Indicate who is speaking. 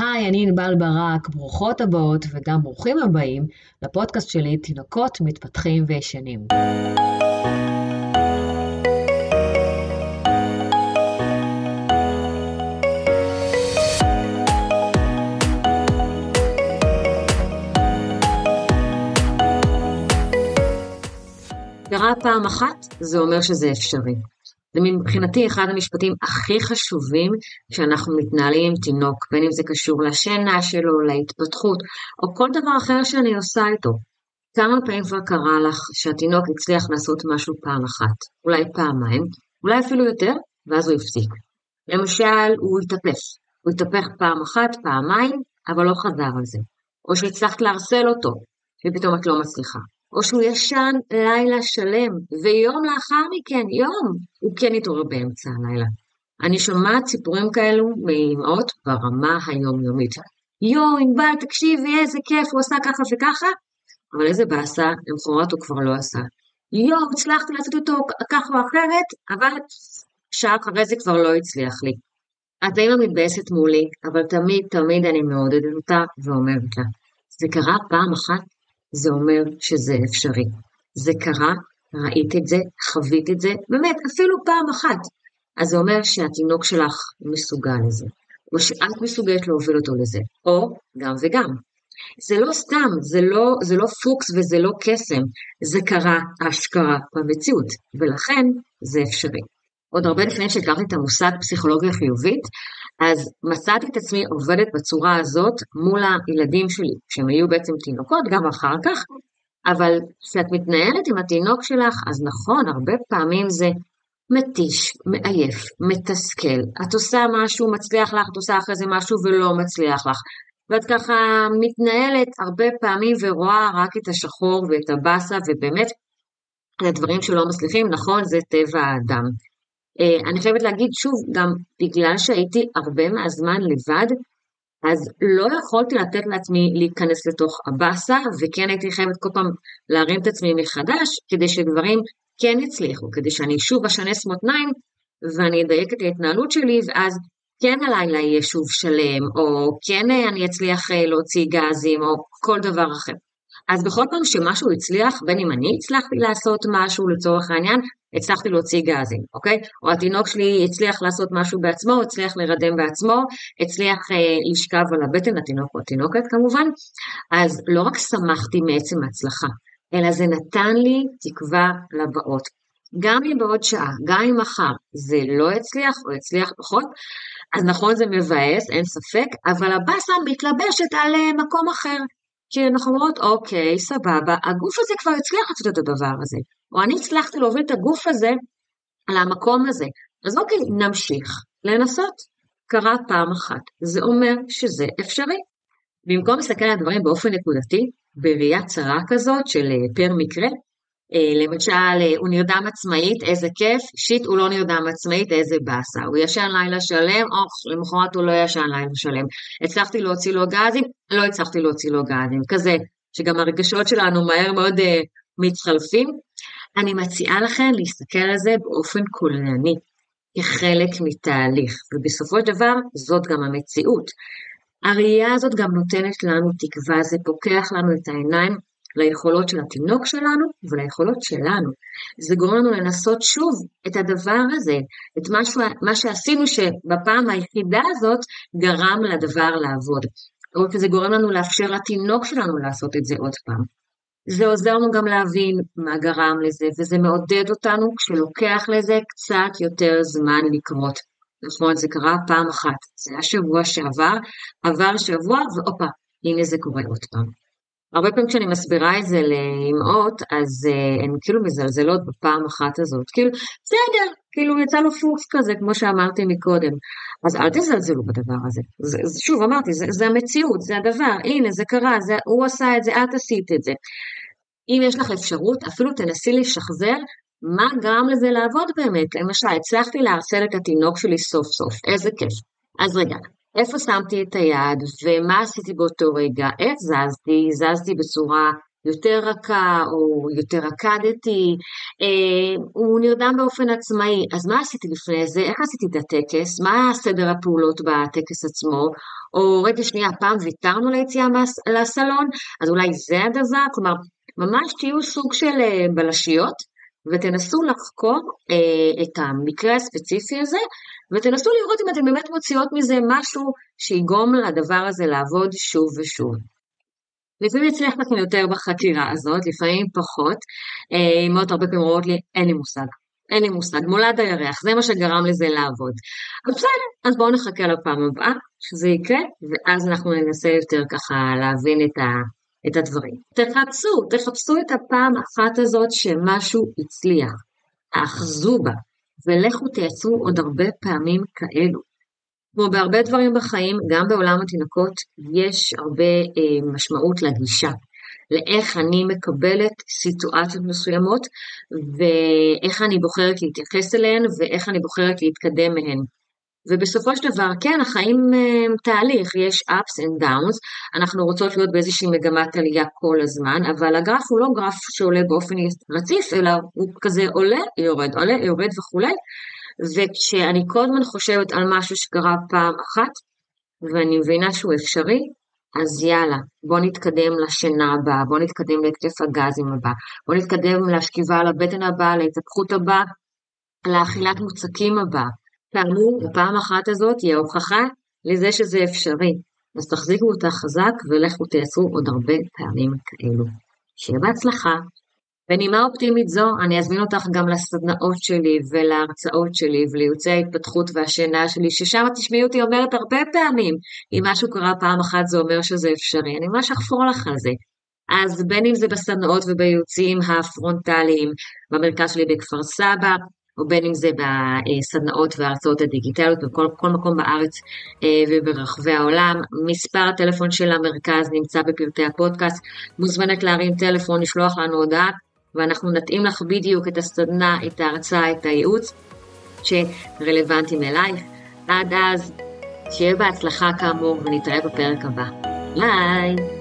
Speaker 1: היי, אני ענבל ברק, ברוכות הבאות וגם ברוכים הבאים לפודקאסט שלי, תינוקות מתפתחים וישנים. קרה פעם אחת, זה אומר שזה אפשרי. זה מבחינתי אחד המשפטים הכי חשובים כשאנחנו מתנהלים עם תינוק, בין אם זה קשור לשינה שלו, להתפתחות, או כל דבר אחר שאני עושה איתו. כמה פעמים כבר קרה לך שהתינוק הצליח לעשות משהו פעם אחת, אולי פעמיים, אולי אפילו יותר, ואז הוא הפסיק. למשל, הוא התהפך. הוא התהפך פעם אחת, פעמיים, אבל לא חזר על זה. או שהצלחת לערסל אותו, ופתאום את לא מצליחה. או שהוא ישן לילה שלם, ויום לאחר מכן, יום, הוא כן התעורר באמצע הלילה. אני שומעת סיפורים כאלו מאמהות ברמה היומיומית. יואו, ענבל, תקשיבי, איזה כיף, הוא עשה ככה וככה, אבל איזה באסה, למחרת הוא כבר לא עשה. יואו, הצלחתי לעשות אותו ככה או אחרת, אבל שעה אחרי זה כבר לא הצליח לי. את האמא מתבאסת מולי, אבל תמיד תמיד אני מעודדת אותה ואומרת לה, זה קרה פעם אחת זה אומר שזה אפשרי. זה קרה, ראית את זה, חווית את זה, באמת, אפילו פעם אחת. אז זה אומר שהתינוק שלך מסוגל לזה, או שאת מסוגלת להוביל אותו לזה, או גם וגם. זה לא סתם, זה לא, זה לא פוקס וזה לא קסם, זה קרה, אשכרה, במציאות, ולכן זה אפשרי. עוד הרבה לפני שהכרתי את המושג פסיכולוגיה חיובית, אז מצאתי את עצמי עובדת בצורה הזאת מול הילדים שלי, כשהם היו בעצם תינוקות, גם אחר כך, אבל כשאת מתנהלת עם התינוק שלך, אז נכון, הרבה פעמים זה מתיש, מעייף, מתסכל. את עושה משהו, מצליח לך, את עושה אחרי זה משהו ולא מצליח לך. ואת ככה מתנהלת הרבה פעמים ורואה רק את השחור ואת הבאסה, ובאמת, הדברים שלא מצליחים, נכון, זה טבע האדם. אה, אני חייבת להגיד שוב, גם בגלל שהייתי הרבה מהזמן לבד, אז לא יכולתי לתת לעצמי להיכנס לתוך הבאסה, וכן הייתי חייבת כל פעם להרים את עצמי מחדש, כדי שדברים כן יצליחו, כדי שאני שוב אשנס מותניים, ואני אדייק את ההתנהלות שלי, ואז כן הלילה יהיה שוב שלם, או כן אני אצליח אה, להוציא גזים, או כל דבר אחר. אז בכל פעם שמשהו הצליח, בין אם אני הצלחתי לעשות משהו לצורך העניין, הצלחתי להוציא גזים, אוקיי? או התינוק שלי הצליח לעשות משהו בעצמו, הצליח לרדם בעצמו, הצליח אה, לשכב על הבטן, התינוק או התינוקת כמובן, אז לא רק שמחתי מעצם ההצלחה, אלא זה נתן לי תקווה לבאות. גם אם בעוד שעה, גם אם מחר זה לא יצליח או יצליח פחות, אז נכון זה מבאס, אין ספק, אבל הבאסה מתלבשת על אה, מקום אחר. כי אנחנו אומרות, אוקיי, סבבה, הגוף הזה כבר הצליח לעשות את הדבר הזה, או אני הצלחתי להוביל את הגוף הזה למקום הזה. אז אוקיי, נמשיך לנסות. קרה פעם אחת, זה אומר שזה אפשרי. במקום להסתכל על הדברים באופן נקודתי, בראייה צרה כזאת של אה, פר מקרה, למשל, אה, הוא נרדם עצמאית, איזה כיף, שיט, הוא לא נרדם עצמאית, איזה באסה. הוא ישן לילה שלם, אוח, למחרת הוא לא ישן לילה שלם. הצלחתי להוציא לו גזים, לא הצלחתי להוציא לו גזים. כזה, שגם הרגשות שלנו מהר מאוד uh, מתחלפים. אני מציעה לכם להסתכל על זה באופן כוללני, כחלק מתהליך, ובסופו של דבר זאת גם המציאות. הראייה הזאת גם נותנת לנו תקווה, זה פוקח לנו את העיניים ליכולות של התינוק שלנו וליכולות שלנו. זה גורם לנו לנסות שוב את הדבר הזה, את מה, מה שעשינו שבפעם היחידה הזאת גרם לדבר לעבוד. זה גורם לנו לאפשר לתינוק שלנו לעשות את זה עוד פעם. זה עוזר לנו גם להבין מה גרם לזה, וזה מעודד אותנו כשלוקח לזה קצת יותר זמן לקרות. נכון, זה קרה פעם אחת, זה היה שבוע שעבר, עבר שבוע, והופה, הנה זה קורה עוד פעם. הרבה פעמים כשאני מסבירה את זה לאמהות, אז uh, הן כאילו מזלזלות בפעם אחת הזאת. כאילו, בסדר, כאילו יצא לו פוקס כזה, כמו שאמרתי מקודם. אז אל תזלזלו בדבר הזה. זה, שוב, אמרתי, זה, זה המציאות, זה הדבר, הנה, זה קרה, זה, הוא עשה את זה, את עשית את זה. אם יש לך אפשרות, אפילו תנסי לשחזר מה גרם לזה לעבוד באמת. למשל, הצלחתי לערסל את התינוק שלי סוף סוף, איזה כיף. אז רגע, איפה שמתי את היד, ומה עשיתי באותו רגע, איך זזתי, זזתי בצורה יותר רכה או יותר רקדתי, אה, הוא נרדם באופן עצמאי, אז מה עשיתי לפני זה? איך עשיתי את הטקס? מה סדר הפעולות בטקס עצמו? או רגע שנייה, פעם ויתרנו ליציאה לסלון, אז אולי זה הדבר? כלומר, ממש תהיו סוג של אה, בלשיות ותנסו לחקור אה, את המקרה הספציפי הזה, ותנסו לראות אם אתן באמת מוציאות מזה משהו שיגרום לדבר הזה לעבוד שוב ושוב. לפעמים יצליח לכם יותר בחקירה הזאת, לפעמים פחות. אמהות הרבה פעמים אומרות לי, אין לי מושג. אין לי מושג, מולד הירח, זה מה שגרם לזה לעבוד. אז בסדר, אז בואו נחכה לפעם הבאה שזה יקרה, ואז אנחנו ננסה יותר ככה להבין את, ה, את הדברים. תחפשו, תחפשו את הפעם אחת הזאת שמשהו הצליח. האחזו בה, ולכו תעשו עוד הרבה פעמים כאלו. כמו בהרבה דברים בחיים, גם בעולם התינוקות יש הרבה אה, משמעות לגישה. לאיך אני מקבלת סיטואציות מסוימות ואיך אני בוחרת להתייחס אליהן ואיך אני בוחרת להתקדם מהן. ובסופו של דבר, כן, החיים הם תהליך, יש ups and downs, אנחנו רוצות להיות באיזושהי מגמת עלייה כל הזמן, אבל הגרף הוא לא גרף שעולה באופן רציף, אלא הוא כזה עולה, יורד, עולה, יורד וכולי, וכשאני כל הזמן חושבת על משהו שקרה פעם אחת, ואני מבינה שהוא אפשרי, אז יאללה, בוא נתקדם לשינה הבאה, בוא נתקדם להתקף הגזים הבא, בוא נתקדם להשכיבה על הבטן הבאה, להתהפכות הבאה, לאכילת מוצקים הבאה. כאמור, בפעם אחת הזאת היא ההוכחה לזה שזה אפשרי. אז תחזיקו אותה חזק ולכו תעשו עוד הרבה פעמים כאלו. שיהיה בהצלחה. בנימה אופטימית זו, אני אזמין אותך גם לסדנאות שלי ולהרצאות שלי ולייעוצי ההתפתחות והשינה שלי, ששם תשמעי אותי אומרת הרבה פעמים, אם משהו קרה פעם אחת זה אומר שזה אפשרי, אני ממש אחפור לך על זה. אז בין אם זה בסדנאות ובייעוצים הפרונטליים במרכז שלי בכפר סבא, או בין אם זה בסדנאות וההרצאות הדיגיטליות בכל מקום בארץ אה, וברחבי העולם. מספר הטלפון של המרכז נמצא בפרטי הפודקאסט, מוזמנת להרים טלפון, לשלוח לנו הודעה, ואנחנו נתאים לך בדיוק את הסדנה, את ההרצאה, את הייעוץ שרלוונטיים אלייך. עד אז, שיהיה בהצלחה כאמור, ונתראה בפרק הבא. ביי!